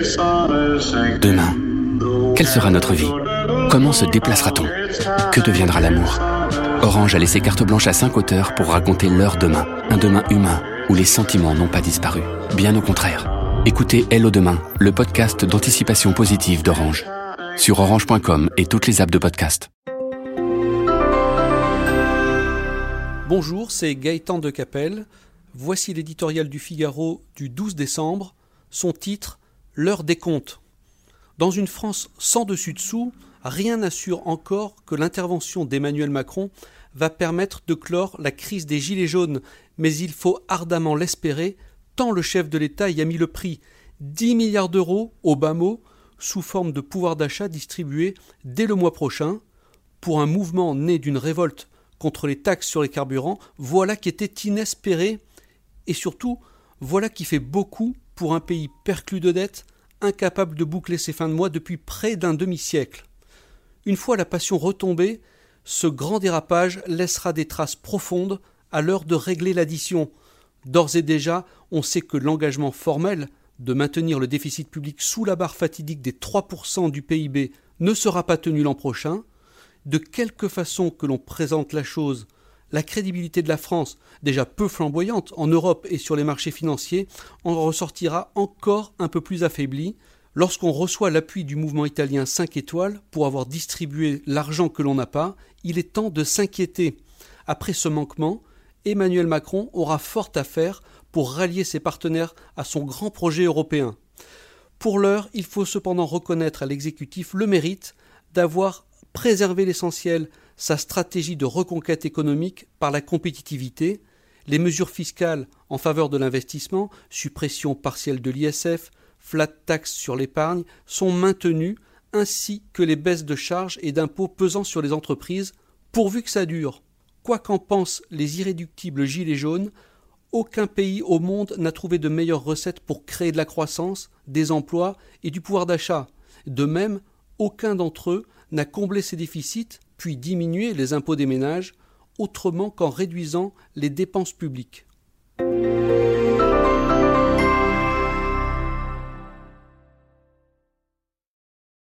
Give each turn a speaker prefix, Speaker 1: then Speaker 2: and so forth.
Speaker 1: Demain, quelle sera notre vie? Comment se déplacera-t-on? Que deviendra l'amour? Orange a laissé carte blanche à cinq auteurs pour raconter leur demain, un demain humain où les sentiments n'ont pas disparu. Bien au contraire. Écoutez Hello Demain, le podcast d'anticipation positive d'Orange. Sur orange.com et toutes les apps de podcast.
Speaker 2: Bonjour, c'est Gaëtan de Capelle. Voici l'éditorial du Figaro du 12 décembre. Son titre L'heure des comptes. Dans une France sans dessus-dessous, rien n'assure encore que l'intervention d'Emmanuel Macron va permettre de clore la crise des Gilets jaunes, mais il faut ardemment l'espérer, tant le chef de l'État y a mis le prix. 10 milliards d'euros, au bas mot, sous forme de pouvoir d'achat distribué dès le mois prochain, pour un mouvement né d'une révolte contre les taxes sur les carburants, voilà qui était inespéré, et surtout, voilà qui fait beaucoup pour un pays perclus de dettes, incapable de boucler ses fins de mois depuis près d'un demi-siècle. Une fois la passion retombée, ce grand dérapage laissera des traces profondes à l'heure de régler l'addition. D'ores et déjà, on sait que l'engagement formel de maintenir le déficit public sous la barre fatidique des 3% du PIB ne sera pas tenu l'an prochain. De quelque façon que l'on présente la chose, la crédibilité de la France, déjà peu flamboyante en Europe et sur les marchés financiers, en ressortira encore un peu plus affaiblie lorsqu'on reçoit l'appui du mouvement italien 5 étoiles pour avoir distribué l'argent que l'on n'a pas, il est temps de s'inquiéter. Après ce manquement, Emmanuel Macron aura fort à faire pour rallier ses partenaires à son grand projet européen. Pour l'heure, il faut cependant reconnaître à l'exécutif le mérite d'avoir préservé l'essentiel, sa stratégie de reconquête économique par la compétitivité, les mesures fiscales en faveur de l'investissement, suppression partielle de l'ISF, flat tax sur l'épargne, sont maintenues, ainsi que les baisses de charges et d'impôts pesant sur les entreprises, pourvu que ça dure. Quoi qu'en pensent les irréductibles gilets jaunes, aucun pays au monde n'a trouvé de meilleures recettes pour créer de la croissance, des emplois et du pouvoir d'achat. De même, aucun d'entre eux n'a comblé ses déficits puis diminuer les impôts des ménages autrement qu'en réduisant les dépenses publiques.